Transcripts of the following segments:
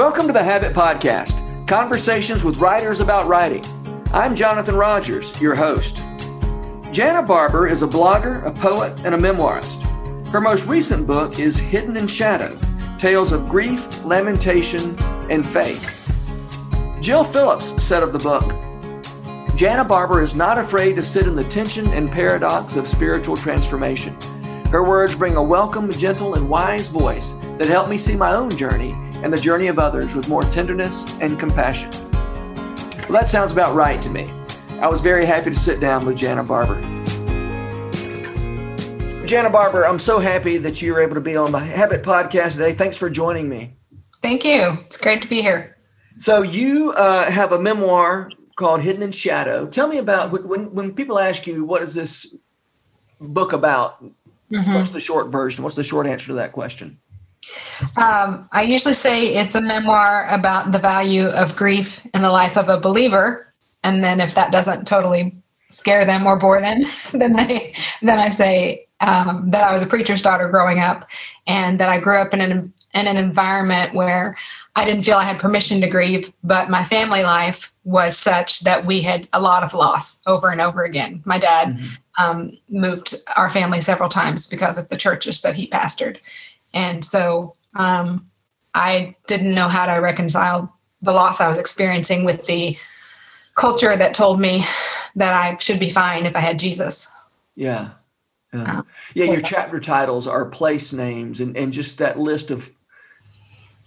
Welcome to the Habit Podcast, conversations with writers about writing. I'm Jonathan Rogers, your host. Janna Barber is a blogger, a poet, and a memoirist. Her most recent book is Hidden in Shadow Tales of Grief, Lamentation, and Faith. Jill Phillips said of the book Janna Barber is not afraid to sit in the tension and paradox of spiritual transformation. Her words bring a welcome, gentle, and wise voice that help me see my own journey and the journey of others with more tenderness and compassion. Well, that sounds about right to me. I was very happy to sit down with Janna Barber. Janna Barber, I'm so happy that you were able to be on the Habit Podcast today. Thanks for joining me. Thank you. It's great to be here. So, you uh, have a memoir called Hidden in Shadow. Tell me about when, when people ask you, what is this book about? Mm-hmm. What's the short version? What's the short answer to that question? Um, I usually say it's a memoir about the value of grief in the life of a believer. And then if that doesn't totally scare them or bore them, then they then I say um, that I was a preacher's daughter growing up, and that I grew up in an in an environment where I didn't feel I had permission to grieve, but my family life was such that we had a lot of loss over and over again. My dad mm-hmm. um, moved our family several times because of the churches that he pastored. And so um, I didn't know how to reconcile the loss I was experiencing with the culture that told me that I should be fine if I had Jesus. Yeah. Yeah. Uh, yeah, your chapter titles are place names and, and just that list of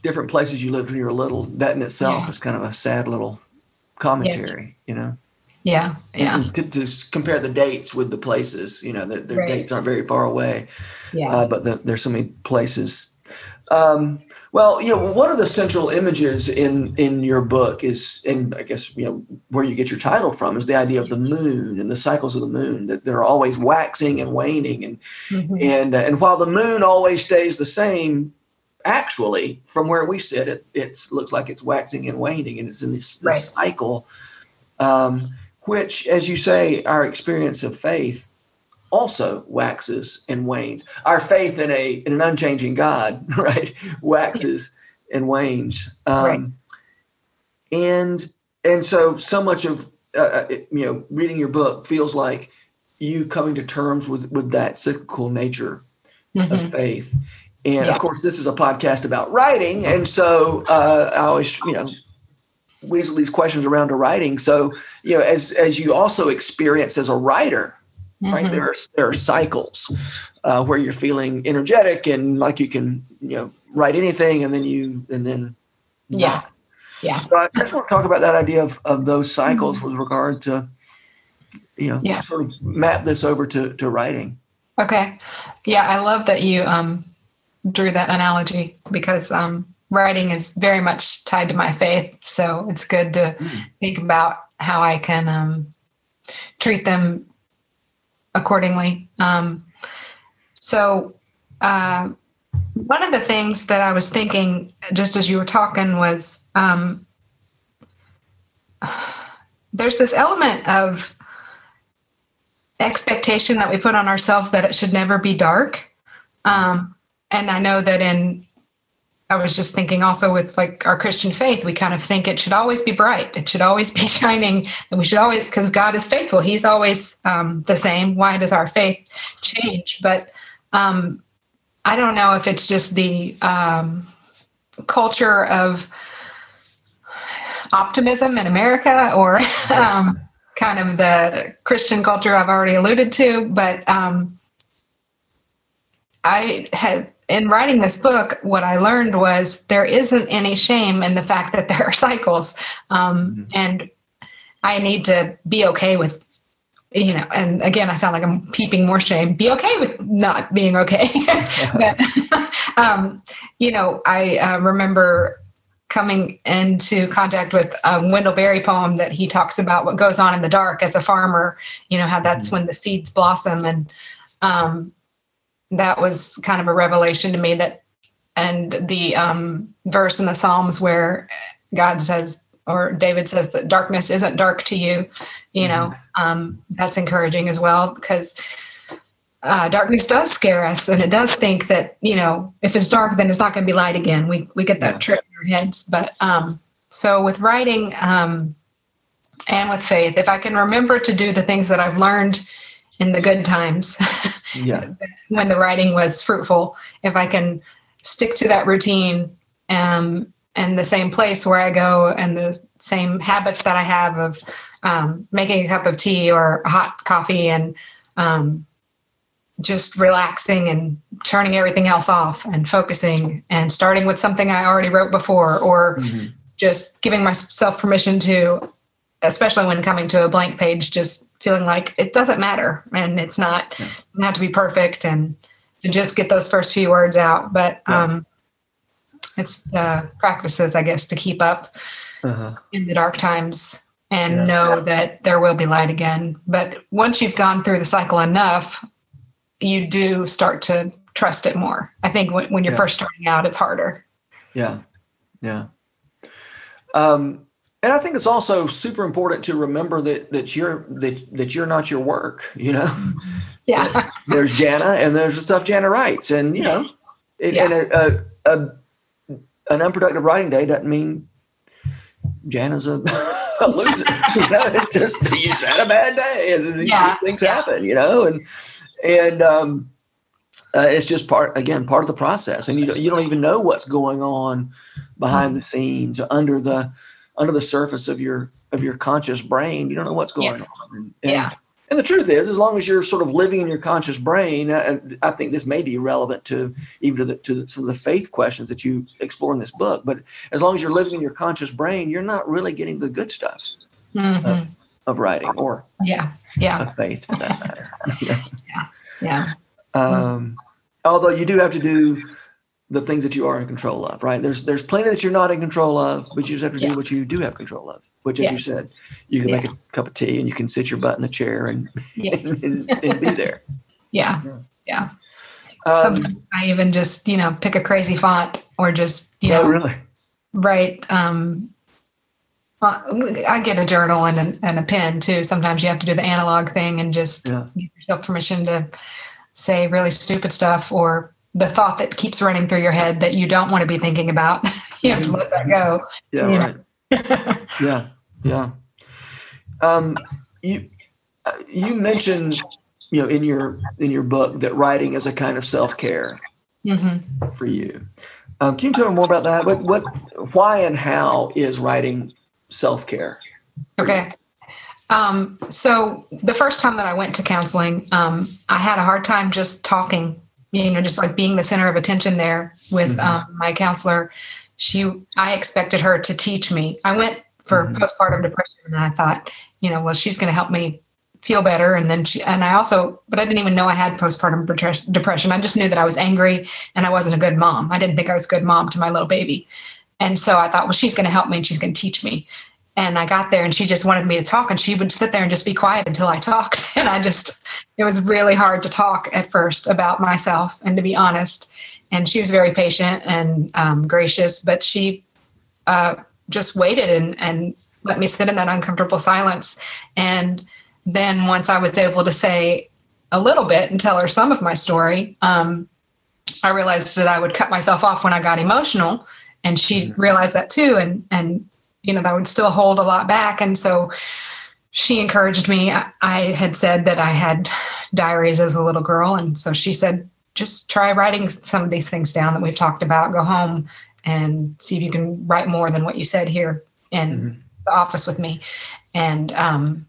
different places you lived when you were little. That in itself yeah. is kind of a sad little commentary, yeah. you know? Yeah, yeah. To, to, compare the dates with the places, you know, the, their right. dates aren't very far away. Yeah. Uh, but the, there's so many places. Um, well, you know, one of the central images in in your book is, and I guess you know where you get your title from is the idea of the moon and the cycles of the moon that they're always waxing and waning, and mm-hmm. and uh, and while the moon always stays the same, actually from where we sit, it it looks like it's waxing and waning, and it's in this, this right. cycle. Um, which, as you say, our experience of faith also waxes and wanes. Our faith in a in an unchanging God, right, waxes and wanes. Um, right. And and so so much of uh, uh you know reading your book feels like you coming to terms with with that cyclical nature mm-hmm. of faith. And yeah. of course, this is a podcast about writing, and so uh, I always you know weasel these questions around to writing. So, you know, as as you also experienced as a writer, mm-hmm. right? There are there are cycles uh, where you're feeling energetic and like you can, you know, write anything, and then you and then yeah, not. yeah. So I just want to talk about that idea of of those cycles mm-hmm. with regard to, you know, yeah. sort of map this over to to writing. Okay, yeah, I love that you um drew that analogy because um writing is very much tied to my faith. So it's good to mm. think about how I can um, treat them accordingly. Um, so, uh, one of the things that I was thinking just as you were talking was um, there's this element of expectation that we put on ourselves that it should never be dark. Um, and I know that in I was just thinking also with like our Christian faith, we kind of think it should always be bright. It should always be shining. And we should always, because God is faithful, He's always um, the same. Why does our faith change? But um, I don't know if it's just the um, culture of optimism in America or um, kind of the Christian culture I've already alluded to. But um, I had in writing this book, what I learned was there isn't any shame in the fact that there are cycles. Um, mm-hmm. And I need to be okay with, you know, and again, I sound like I'm peeping more shame. Be okay with not being okay. but, um, you know, I uh, remember coming into contact with a Wendell Berry poem that he talks about what goes on in the dark as a farmer, you know, how that's mm-hmm. when the seeds blossom. And, um, that was kind of a revelation to me that and the um, verse in the psalms where god says or david says that darkness isn't dark to you you know mm-hmm. um, that's encouraging as well because uh, darkness does scare us, and it does think that you know if it's dark, then it's not going to be light again. We we get that yeah. trick in our heads. But um, so with writing um, and with faith, if I can remember to do the things that I've learned in the good times, yeah, when the writing was fruitful, if I can stick to that routine um, and the same place where I go and the same habits that I have of um, making a cup of tea or hot coffee and um, just relaxing and turning everything else off and focusing and starting with something I already wrote before or mm-hmm. just giving myself permission to, especially when coming to a blank page, just feeling like it doesn't matter and it's not, yeah. have to be perfect and to just get those first few words out. But yeah. um, it's the practices, I guess, to keep up uh-huh. in the dark times and yeah. know that there will be light again. But once you've gone through the cycle enough, you do start to trust it more. I think when, when you're first starting out, it's harder. Yeah. Yeah. Um, and I think it's also super important to remember that that you're that that you're not your work. You know, yeah. there's Janna, and there's the stuff Janna writes, and you know, it, yeah. and a, a, a, an unproductive writing day doesn't mean Janna's a, a loser. you know, it's just you had a bad day, and these yeah. things happen. You know, and and um, uh, it's just part again part of the process, and you don't, you don't even know what's going on behind the scenes under the under the surface of your of your conscious brain. You don't know what's going yeah. on. And, and, yeah. And the truth is, as long as you're sort of living in your conscious brain, uh, and I think this may be relevant to even to, the, to some of the faith questions that you explore in this book. But as long as you're living in your conscious brain, you're not really getting the good stuff mm-hmm. of, of writing or yeah, yeah, of faith for that matter. yeah, yeah. Um, although you do have to do the things that you are in control of, right? There's there's plenty that you're not in control of, but you just have to yeah. do what you do have control of. Which, as yeah. you said, you can yeah. make a cup of tea and you can sit your butt in the chair and and, and, be there. Yeah, yeah. Um, Sometimes I even just you know pick a crazy font or just you oh, know really write. Um, I get a journal and a, and a pen too. Sometimes you have to do the analog thing and just give yourself permission to say really stupid stuff or the thought that keeps running through your head that you don't want to be thinking about. you have to let that go. Yeah, right. yeah, yeah. Um, you uh, you mentioned you know in your in your book that writing is a kind of self care mm-hmm. for you. Um, can you tell me more about that? What what why and how is writing self care? Okay. Um, so the first time that I went to counseling, um, I had a hard time just talking you know just like being the center of attention there with mm-hmm. um, my counselor she i expected her to teach me. I went for mm-hmm. postpartum depression and i thought you know well she's going to help me feel better. And then she and i also but i didn't even know i had postpartum depression. I just knew that i was angry and i wasn't a good mom. I didn't think i was a good mom to my little baby. And so i thought well she's going to help me and she's going to teach me and I got there and she just wanted me to talk and she would sit there and just be quiet until I talked. And I just, it was really hard to talk at first about myself and to be honest. And she was very patient and um, gracious, but she uh, just waited and, and let me sit in that uncomfortable silence. And then once I was able to say a little bit and tell her some of my story, um, I realized that I would cut myself off when I got emotional. And she mm-hmm. realized that too. And, and you know, that would still hold a lot back. And so she encouraged me. I had said that I had diaries as a little girl. And so she said, just try writing some of these things down that we've talked about. Go home and see if you can write more than what you said here in mm-hmm. the office with me. And um,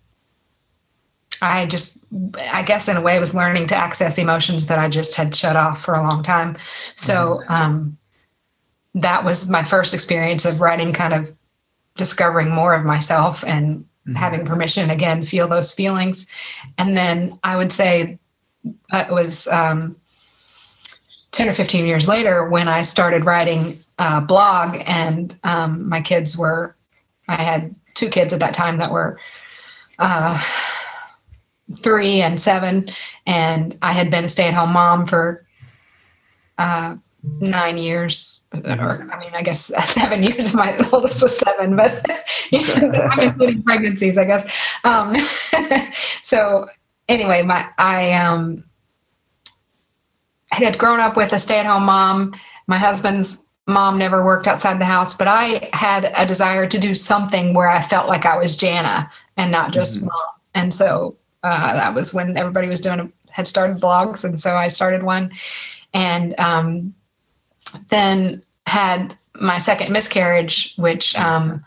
I just, I guess in a way, was learning to access emotions that I just had shut off for a long time. So mm-hmm. um, that was my first experience of writing kind of discovering more of myself and mm-hmm. having permission again feel those feelings. And then i would say it was um, 10 or 15 years later when i started writing a blog and um, my kids were i had two kids at that time that were uh, three and seven. And i had been a stay-at-home mom for uh, nine years, or I mean, I guess seven years. Of my oldest was seven, but I'm including pregnancies, I guess. Um, so anyway, my I um had grown up with a stay-at-home mom. My husband's mom never worked outside the house, but I had a desire to do something where I felt like I was Janna and not just mm-hmm. mom. And so uh, that was when everybody was doing had started blogs, and so I started one, and um, then had my second miscarriage, which um,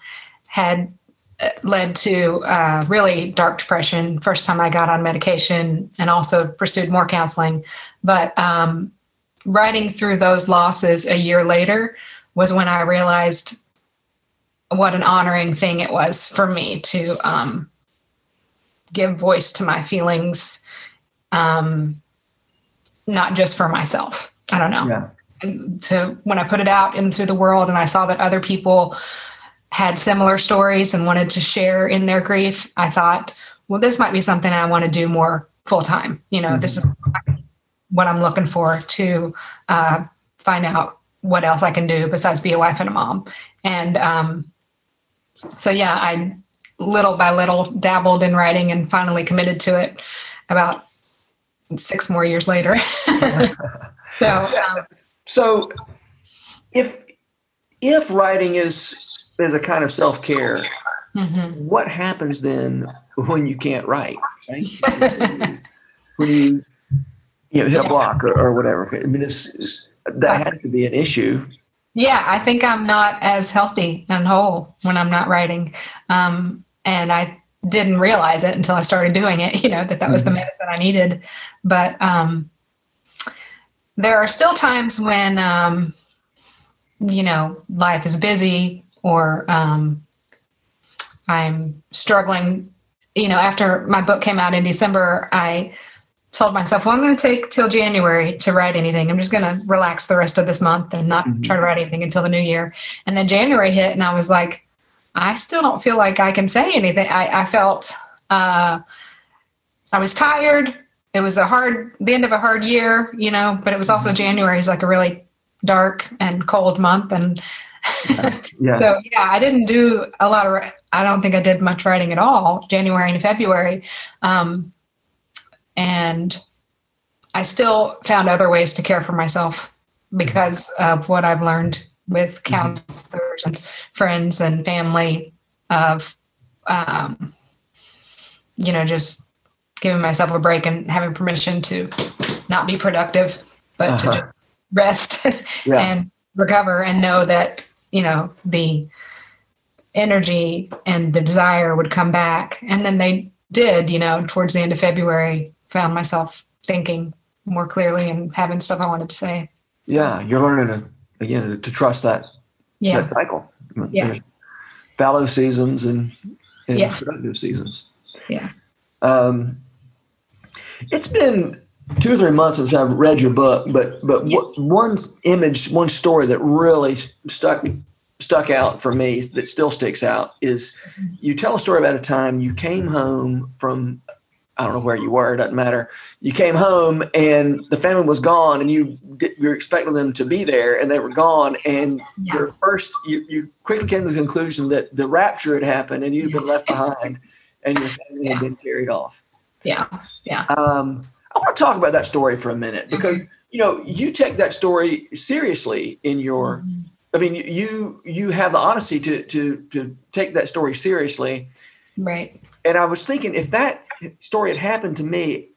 had uh, led to uh, really dark depression. First time I got on medication, and also pursued more counseling. But um, writing through those losses a year later was when I realized what an honoring thing it was for me to um, give voice to my feelings, um, not just for myself. I don't know. Yeah to when I put it out into the world and I saw that other people had similar stories and wanted to share in their grief, I thought, well, this might be something I want to do more full time. You know, mm-hmm. this is what I'm looking for to uh, find out what else I can do besides be a wife and a mom. And um, so, yeah, I little by little dabbled in writing and finally committed to it about six more years later. so, um, so, if if writing is is a kind of self care, mm-hmm. what happens then when you can't write? Right? when you you know hit a block or, or whatever. I mean, it's, that has to be an issue. Yeah, I think I'm not as healthy and whole when I'm not writing, um, and I didn't realize it until I started doing it. You know that that was mm-hmm. the medicine I needed, but um, there are still times when um, you know life is busy or um, i'm struggling. You know after my book came out in december i told myself well i'm going to take till january to write anything. I'm just going to relax the rest of this month and not mm-hmm. try to write anything until the new year. And then january hit and i was like i still don't feel like i can say anything. I, I felt uh, i was tired it was a hard the end of a hard year you know but it was also mm-hmm. january is like a really dark and cold month and yeah. so yeah i didn't do a lot of i don't think i did much writing at all january and february um, and i still found other ways to care for myself because of what i've learned with mm-hmm. counselors and friends and family of um, you know just giving myself a break and having permission to not be productive, but uh-huh. to rest yeah. and recover and know that, you know, the energy and the desire would come back. And then they did, you know, towards the end of February, found myself thinking more clearly and having stuff I wanted to say. Yeah, you're learning to, again to trust that yeah. that cycle. Yeah. There's fallow seasons and, and yeah. productive seasons. Yeah. Um, it's been two or three months since I've read your book, but but one image, one story that really stuck stuck out for me that still sticks out is you tell a story about a time you came home from I don't know where you were, it doesn't matter. You came home and the family was gone, and you you were expecting them to be there, and they were gone. And yeah. your first, you, you quickly came to the conclusion that the rapture had happened, and you'd been left behind, and your family yeah. had been carried off. Yeah. Yeah. Um, I want to talk about that story for a minute because mm-hmm. you know you take that story seriously in your. Mm-hmm. I mean, you you have the honesty to to to take that story seriously, right? And I was thinking, if that story had happened to me,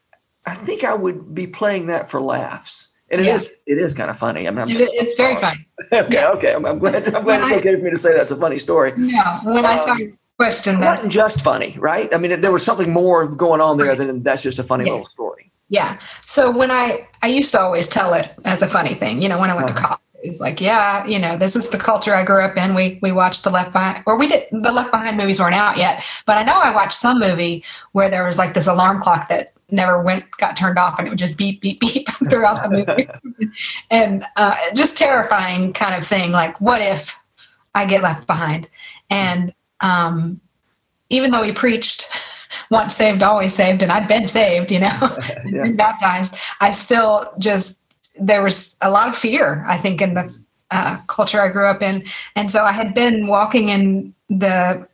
I think I would be playing that for laughs. And it yeah. is it is kind of funny. I mean, it's very funny. okay, okay. I'm, I'm, glad. I'm glad when it's I, okay for me to say that's a funny story. Yeah. When um, I saw question. It wasn't just funny, right? I mean, there was something more going on there than that's just a funny yeah. little story. Yeah. So when I I used to always tell it as a funny thing, you know, when I went uh-huh. to college. It's like, yeah, you know, this is the culture I grew up in. We we watched the Left Behind, or we did the Left Behind movies weren't out yet, but I know I watched some movie where there was like this alarm clock that never went got turned off and it would just beep beep beep throughout the movie and uh, just terrifying kind of thing like what if i get left behind and um, even though he preached once saved, always saved, and I'd been saved, you know, yeah. been baptized, I still just, there was a lot of fear, I think, in the uh, culture I grew up in. And so I had been walking in the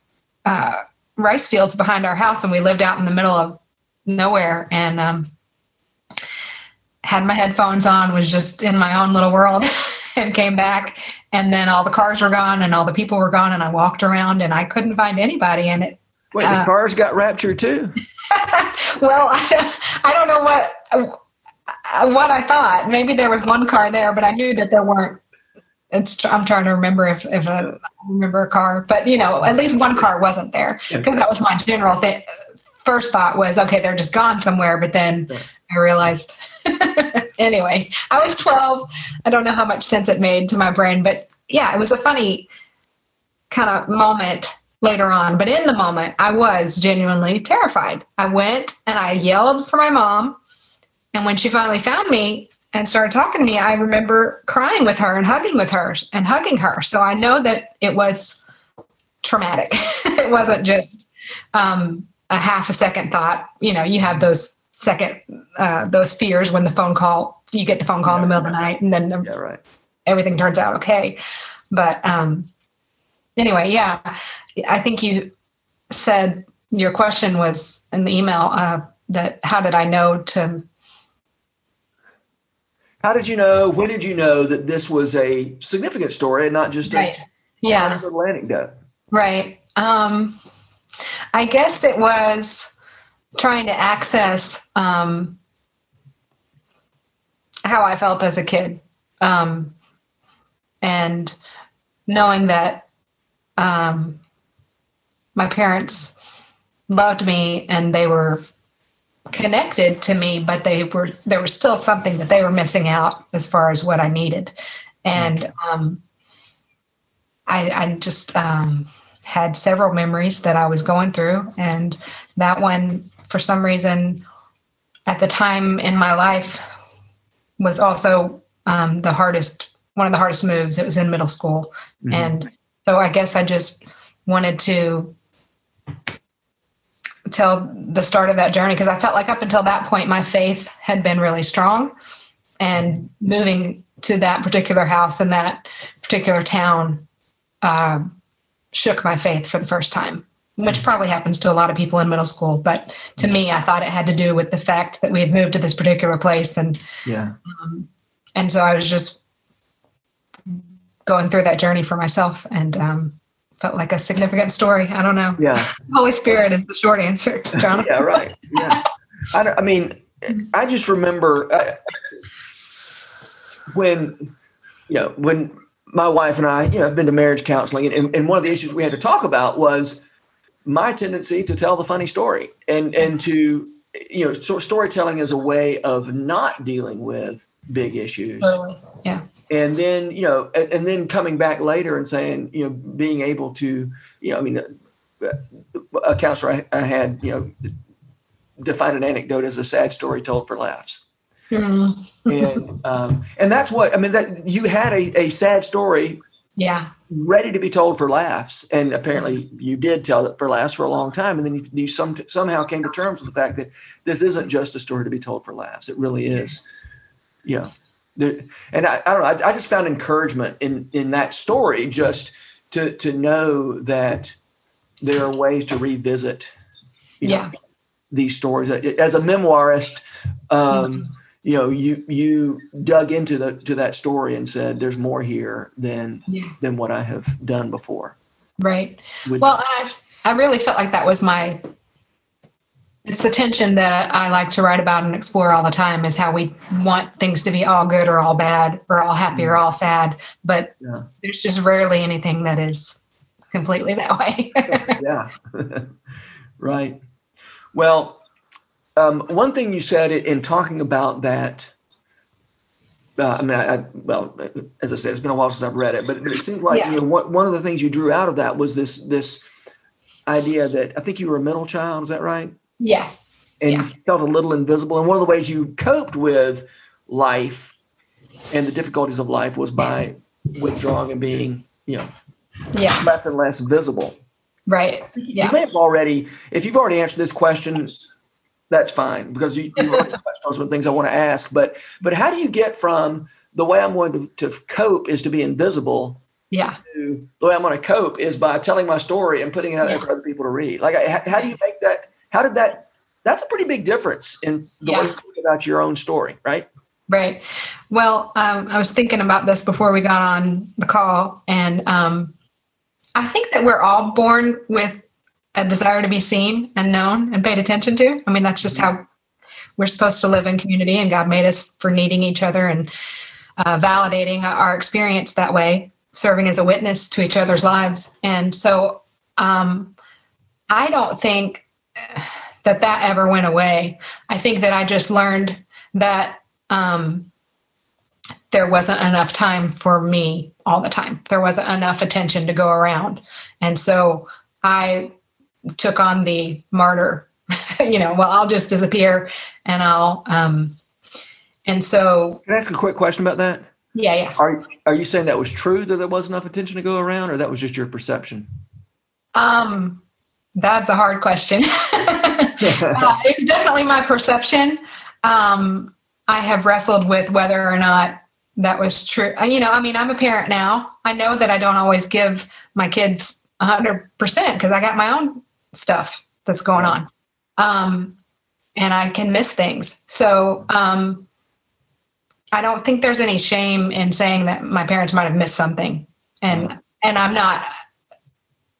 uh, rice fields behind our house, and we lived out in the middle of nowhere. And um, had my headphones on, was just in my own little world, and came back. And then all the cars were gone, and all the people were gone, and I walked around, and I couldn't find anybody. And it. Wait, the Uh, cars got raptured too. well, I, I don't know what uh, what I thought. Maybe there was one car there, but I knew that there weren't. It's, I'm trying to remember if, if I remember a car, but you know, at least one car wasn't there because that was my general thing. First thought was, okay, they're just gone somewhere. But then I realized. anyway, I was 12. I don't know how much sense it made to my brain, but yeah, it was a funny kind of moment later on. But in the moment, I was genuinely terrified. I went and I yelled for my mom. And when she finally found me and started talking to me, I remember crying with her and hugging with her and hugging her. So I know that it was traumatic. it wasn't just um, a half a second thought. You know, you have those second, uh, those fears when the phone call, you get the phone call in the middle of the night and then Yeah, right. everything turns out okay. But um, anyway, yeah, I think you said your question was in the email uh, that how did I know to? How did you know? When did you know that this was a significant story and not just a Yeah. little anecdote? Right. Um, I guess it was trying to access um, how I felt as a kid, um, and knowing that um, my parents loved me and they were connected to me, but they were there was still something that they were missing out as far as what I needed, and um, I, I just um, had several memories that I was going through, and that one, for some reason, at the time in my life, was also um, the hardest, one of the hardest moves. It was in middle school, Mhm. and so I guess I just wanted to tell the start of that journey because I felt like up until that point, my faith had been really strong, and moving to that particular house in that particular town uh, shook my faith for the first time, which probably happens to a lot of people in middle school. But to me, I thought it had to do with the fact that we had moved to this particular place, and Yeah. and so I was just going through that journey for myself, and um, felt like a significant story. I don't know. Yeah. Holy Spirit is the short answer, John. Yeah. Right. Yeah. I, don't- I mean, I just remember uh, when, you know, when my wife and I, you know, have been to marriage counseling, and, and one of the issues we had to talk about was my tendency to tell the funny story and and to you know so storytelling is a way of not dealing with big issues Totally. Yeah. and then you know and, and then coming back later and saying you know being able to you know i mean a counselor I, I had you know define an anecdote as a sad story told for laughs And um, and that's what i mean that you had a, a sad story yeah. ready to be told for laughs and apparently you did tell it for laughs for a long time and then you, you some, somehow came to terms with the fact that this isn't just a story to be told for laughs it really is. Know there, and I, I don't know I, I just found encouragement in in that story just to to know that there are ways to revisit you know, Yeah. these stories. As a memoirist um, you know you you dug into the to that story and said there's more here than Yeah. than what I have done before. Right. With Well, I, I really felt like that was my. It's the tension that I like to write about and explore all the time is how we want things to be all good or all bad or all happy or mm-hmm. all sad, but Yeah. there's just rarely anything that is completely that way. yeah, right. Well, um, one thing you said in- in talking about that. Uh, I mean, I, I, well, as I said, it's been a while since I've read it, but, but it seems like Yeah. you know one, one of the things you drew out of that was this this idea that I think you were a middle child. Is that right? yeah. and Yeah. you felt a little invisible. And one of the ways you coped with life and the difficulties of life was by withdrawing and being, you know, Yeah. less and less visible. Right. Yeah. You may have already, if you've already answered this question, that's fine because you, you've already touched on some things I want to ask. But but how do you get from the way I'm going to, to cope is to be invisible Yeah. to the way I'm going to cope is by telling my story and putting it out there for other people to read. Like, how, how do you make that? How did that? That's a pretty big difference in the way you think about your own story, right? Right. Well, um, I was thinking about this before we got on the call, and um, I think that we're all born with a desire to be seen and known and paid attention to. I mean, that's just how we're supposed to live in community, and God made us for needing each other and uh, validating our experience that way, serving as a witness to each other's lives. And so, um, I don't think that that ever went away. I think that I just learned that um, there wasn't enough time for me all the time. There wasn't enough attention to go around. And so I took on the martyr, you know, well, I'll just disappear and I'll, um, and so. Can I ask a quick question about that? Yeah, yeah. Are, are you saying that was true that there wasn't enough attention to go around or that was just your perception? Um, that's a hard question. uh, it's definitely my perception. Um, I have wrestled with whether or not that was true. Uh, you know, I mean, I'm a parent now. I know that I don't always give my kids 100% because I got my own stuff that's going on. Um, and I can miss things. So um, I don't think there's any shame in saying that my parents might have missed something. And and I'm not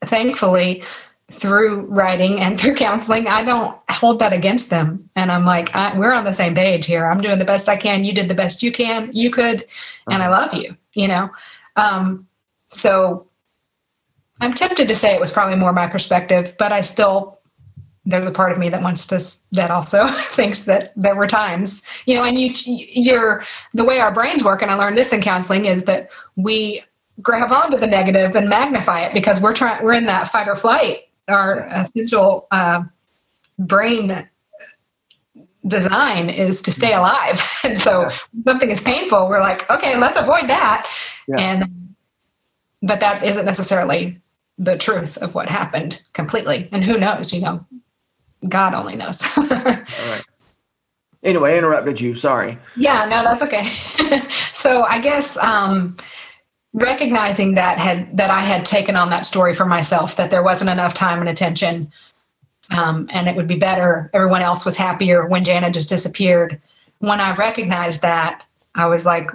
thankfully through writing and through counseling, I don't hold that against them. And I'm like, I, we're on the same page here. I'm doing the best I can. You did the best you can, you could, and I love you, you know? Um, so I'm tempted to say it was probably more my perspective, but I still, there's a part of me that wants to, that also thinks that there were times, you know, and you, you're, the way our brains work, and I learned this in counseling, is that we grab onto the negative and magnify it because we're trying, we're in that fight or flight our essential uh, brain design is to stay alive. And so yeah. something is painful, we're like, okay, let's avoid that. Yeah. And but that isn't necessarily the truth of what happened completely. And who knows, you know, God only knows. All right. Anyway, I interrupted you. Sorry. Yeah, no, that's okay. so I guess um, recognizing that had that I had taken on that story for myself, that there wasn't enough time and attention, um, and it would be better. Everyone else was happier when Janna just disappeared. When I recognized that, I was like,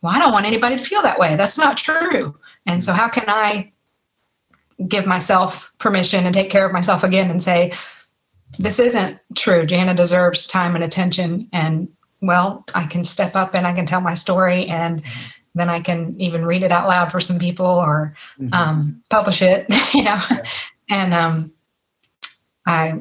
"Well, I don't want anybody to feel that way. That's not true." And so, how can I give myself permission and take care of myself again and say, "This isn't true. Janna deserves time and attention." And well, I can step up and I can tell my story and. Then I can even read it out loud for some people or mm-hmm. um, publish it, you know. Yeah. And um, I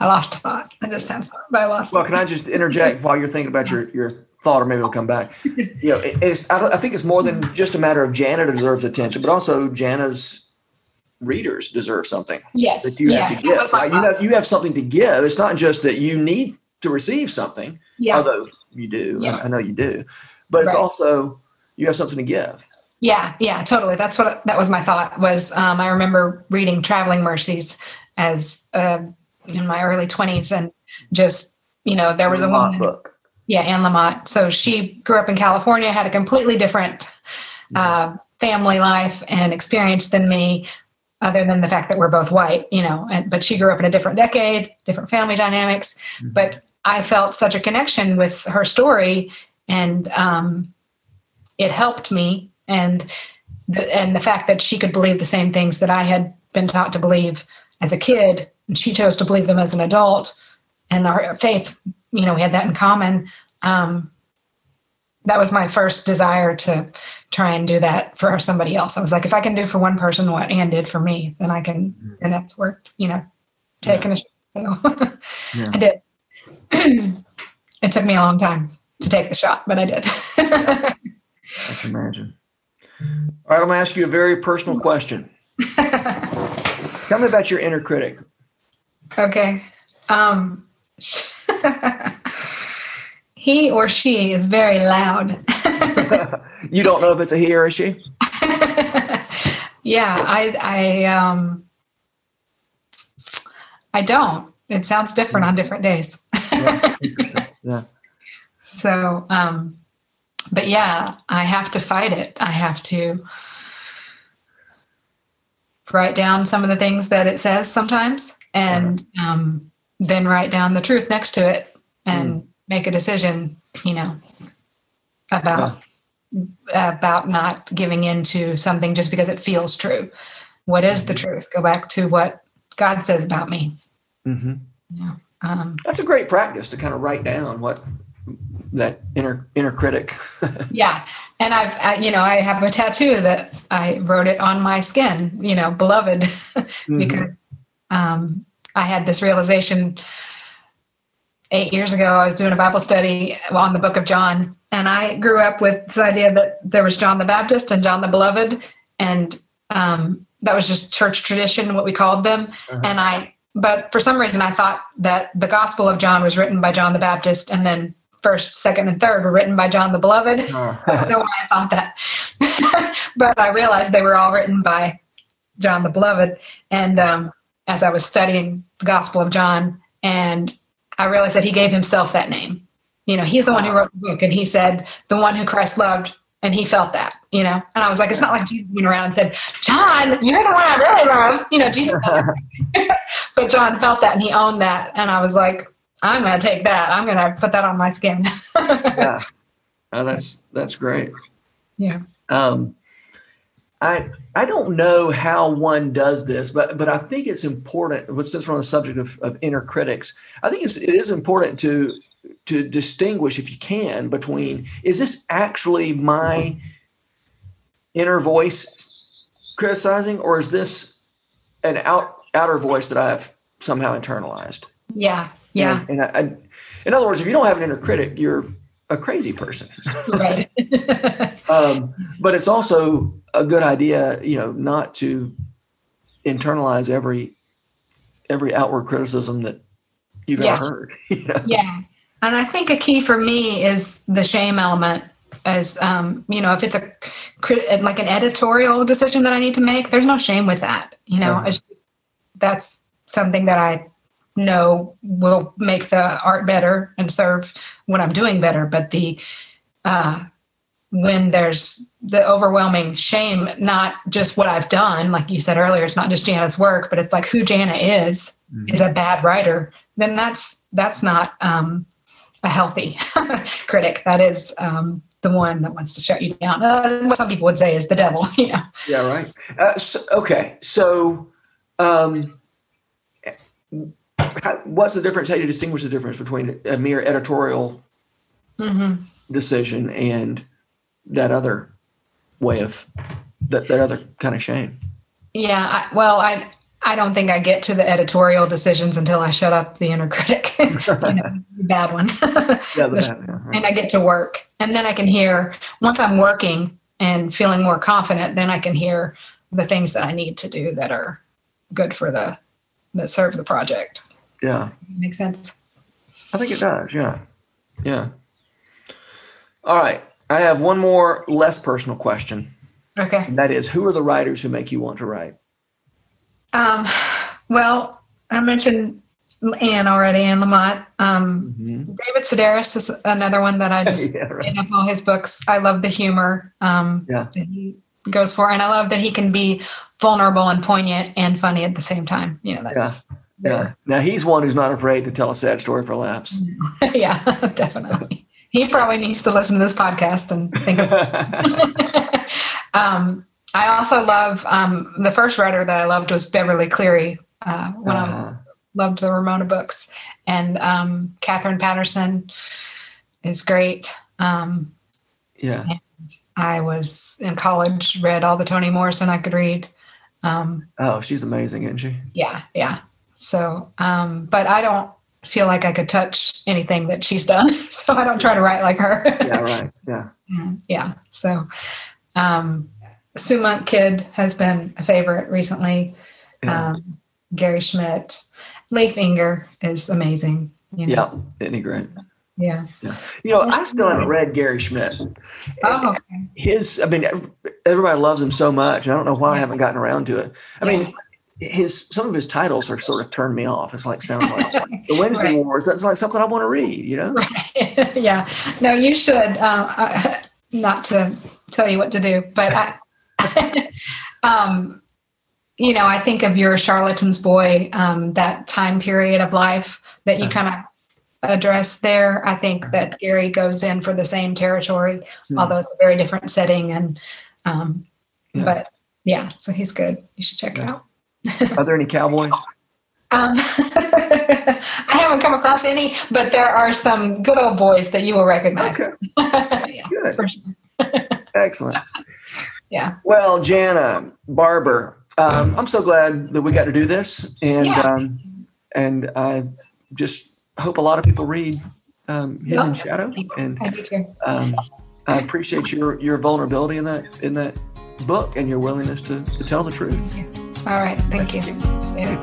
I lost a thought. I just had a thought, but I lost. Well, can I just interject while you're thinking about your your thought, or maybe it'll come back. you know, it, it's I, I think it's more than just a matter of Janna deserves attention, but also Janna's readers deserve something. Yes, that you yes, have to give. Right? You have you have something to give. It's not just that you need to receive something. Yeah. Although you do. Yeah. I know you do. But it's right. also you have something to give. Yeah, yeah, totally. That's what that was my thought. Was um, I remember reading Traveling Mercies as uh, in my early twenties, and just you know there was a woman. Book. Yeah, Anne Lamott. So she grew up in California, had a completely different uh, family life and experience than me, other than the fact that we're both white. You know, and, but she grew up in a different decade, different family dynamics. Mm-hmm. But I felt such a connection with her story, and um, it helped me. And the, and the fact that she could believe the same things that I had been taught to believe as a kid, and she chose to believe them as an adult, and our faith, you know, we had that in common. Um, that was my first desire to try and do that for somebody else. I was like, if I can do for one person what Anne did for me, then I can, mm-hmm. and that's worth, you know, taking yeah. a. Shot. So yeah. I did. it took me a long time to take the shot, but I did. I can imagine. All right, I'm going to ask you a very personal question. Tell me about your inner critic. Okay. Um, he or she is very loud. you don't know if it's a he or a she? yeah, I, I, um, I don't. It sounds different on different days. yeah. Yeah. So, um, but yeah, I have to fight it. I have to write down some of the things that it says sometimes and um, then write down the truth next to it and mm. make a decision, you know, about about not giving into something just because it feels true. What is the Mm-hmm. truth? Go back to what God says about me. Mm-hmm. Yeah. Um, That's a great practice to kind of write down what that inner inner critic. yeah. And I've, I, you know, I have a tattoo that I wrote it on my skin, you know, beloved, Mm-hmm. because um, I had this realization eight years ago. I was doing a Bible study on the book of John, and I grew up with this idea that there was John the Baptist and John the Beloved, and um, that was just church tradition, what we called them. Uh-huh. And I, but for some reason, I thought that the Gospel of John was written by John the Baptist, and then first, second, and third were written by John the Beloved. I don't know why I thought that, but I realized they were all written by John the Beloved. And um, as I was studying the Gospel of John, and I realized that he gave himself that name. You know, he's the one who wrote the book, and he said, "The one who Christ loved," and he felt that. You know, and I was like, it's not like Jesus went around and said, "John, you're the one I really love." You know, Jesus, but John felt that, and he owned that, and I was like, I'm going to take that. I'm going to put that on my skin. yeah, oh, that's that's great. yeah. Um, I I don't know how one does this, but but I think it's important. Since we're on the subject of, of inner critics, I think it's, it is important to to distinguish, if you can, between is this actually my inner voice criticizing, or is this an out outer voice that I have somehow internalized? Yeah. Yeah. And, and I, I, in other words, if you don't have an inner critic, you're a crazy person. right. um, but it's also a good idea, you know, not to internalize every every outward criticism that you've Yeah. ever heard. you know? yeah. And I think a key for me is the shame element. As um, you know, if it's a like an editorial decision that I need to make, there's no shame with that. You know, Uh-huh. that's something that I know will make the art better and serve what I'm doing better. But the uh, when there's the overwhelming shame, not just what I've done, like you said earlier, it's not just Janna's work, but it's like who Janna is is a bad writer. Then that's that's not um, a healthy critic. That is um, the one that wants to shut you down. Uh, what some people would say is the devil. You know. Yeah, right. Uh, so, okay, so um, how, what's the difference? How do you distinguish the difference between a mere editorial hmm decision and that other way of that, that other kind of shame? Yeah. I, well, I I don't think I get to the editorial decisions until I shut up the inner critic. you know, the bad one. Yeah, the, right. and I get to work. And then I can hear, once I'm working and feeling more confident, then I can hear the things that I need to do that are good for the, that serve the project. Yeah. Makes sense? I think it does. Yeah. Yeah. All right. I have one more less personal question. Okay. And that is who are the writers who make you want to write? Um, well, I mentioned Anne already, Anne Lamott. Um, David Sedaris is another one that I just yeah, right. in up all his books. I love the humor um, Yeah. that he goes for, and I love that he can be vulnerable and poignant and funny at the same time. You know, that's Yeah. Now he's one who's not afraid to tell a sad story for laughs. yeah, definitely. He probably needs to listen to this podcast and think. Um, I also love um, the first writer that I loved was Beverly Cleary uh, when I was Uh, loved the Ramona books, and um, Katherine Paterson is great. Um, yeah. I was in college, read all the Toni Morrison I could read. Um, Oh, she's amazing, isn't she? yeah, yeah. So, um, but I don't feel like I could touch anything that she's done, so I don't try to write like her. Yeah, right. Yeah. Yeah. So, um, Sue Monk Kidd has been a favorite recently. Yeah. Um, Gary Schmidt, Leif Enger is amazing. You know? Yeah. He great? Yeah. You know, I still haven't read Gary Schmidt. Oh, okay. His, I mean, everybody loves him so much, and I don't know why I haven't gotten around to it. I mean, his some of his titles are sort of turned me off. It's like sounds like the Wednesday Right. Wars. That's like something I want to read. You know? yeah. No, you should. Uh, not to tell you what to do, but I, um, you know, I think of your charlatan's boy, um, that time period of life that you kind of address there. I think that Gary goes in for the same territory, Hmm. although it's a very different setting. And um, Yeah. but yeah, so he's good. You should check it out. Are there any cowboys? Um, I haven't come across any, but there are some good old boys that you will recognize. Okay. yeah, Good. sure. Excellent. Yeah. Well, Janna Barber, um, I'm so glad that we got to do this, and Yeah. um, and I just hope a lot of people read um, Hidden in Shadow, and I um, I appreciate your your vulnerability in that in that book and your willingness to, to tell the truth. All right. Thank you. Yeah.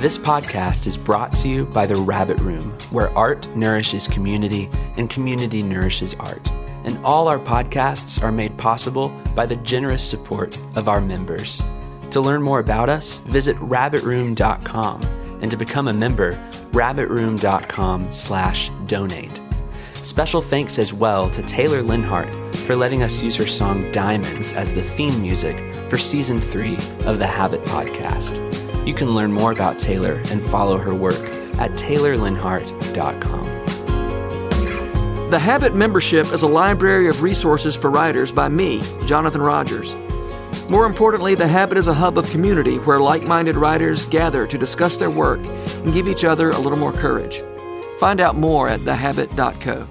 This podcast is brought to you by The Rabbit Room, where art nourishes community and community nourishes art. And all our podcasts are made possible by the generous support of our members. To learn more about us, visit rabbitroom.com and to become a member, rabbitroom.com slash donate. Special thanks as well to Taylor Leonhardt for letting us use her song Diamonds as the theme music for season three of the Habit podcast. You can learn more about Taylor and follow her work at taylorleonhardt.com. The Habit membership is a library of resources for writers by me, Jonathan Rogers. More importantly, The Habit is a hub of community where like minded writers gather to discuss their work and give each other a little more courage. Find out more at thehabit.co.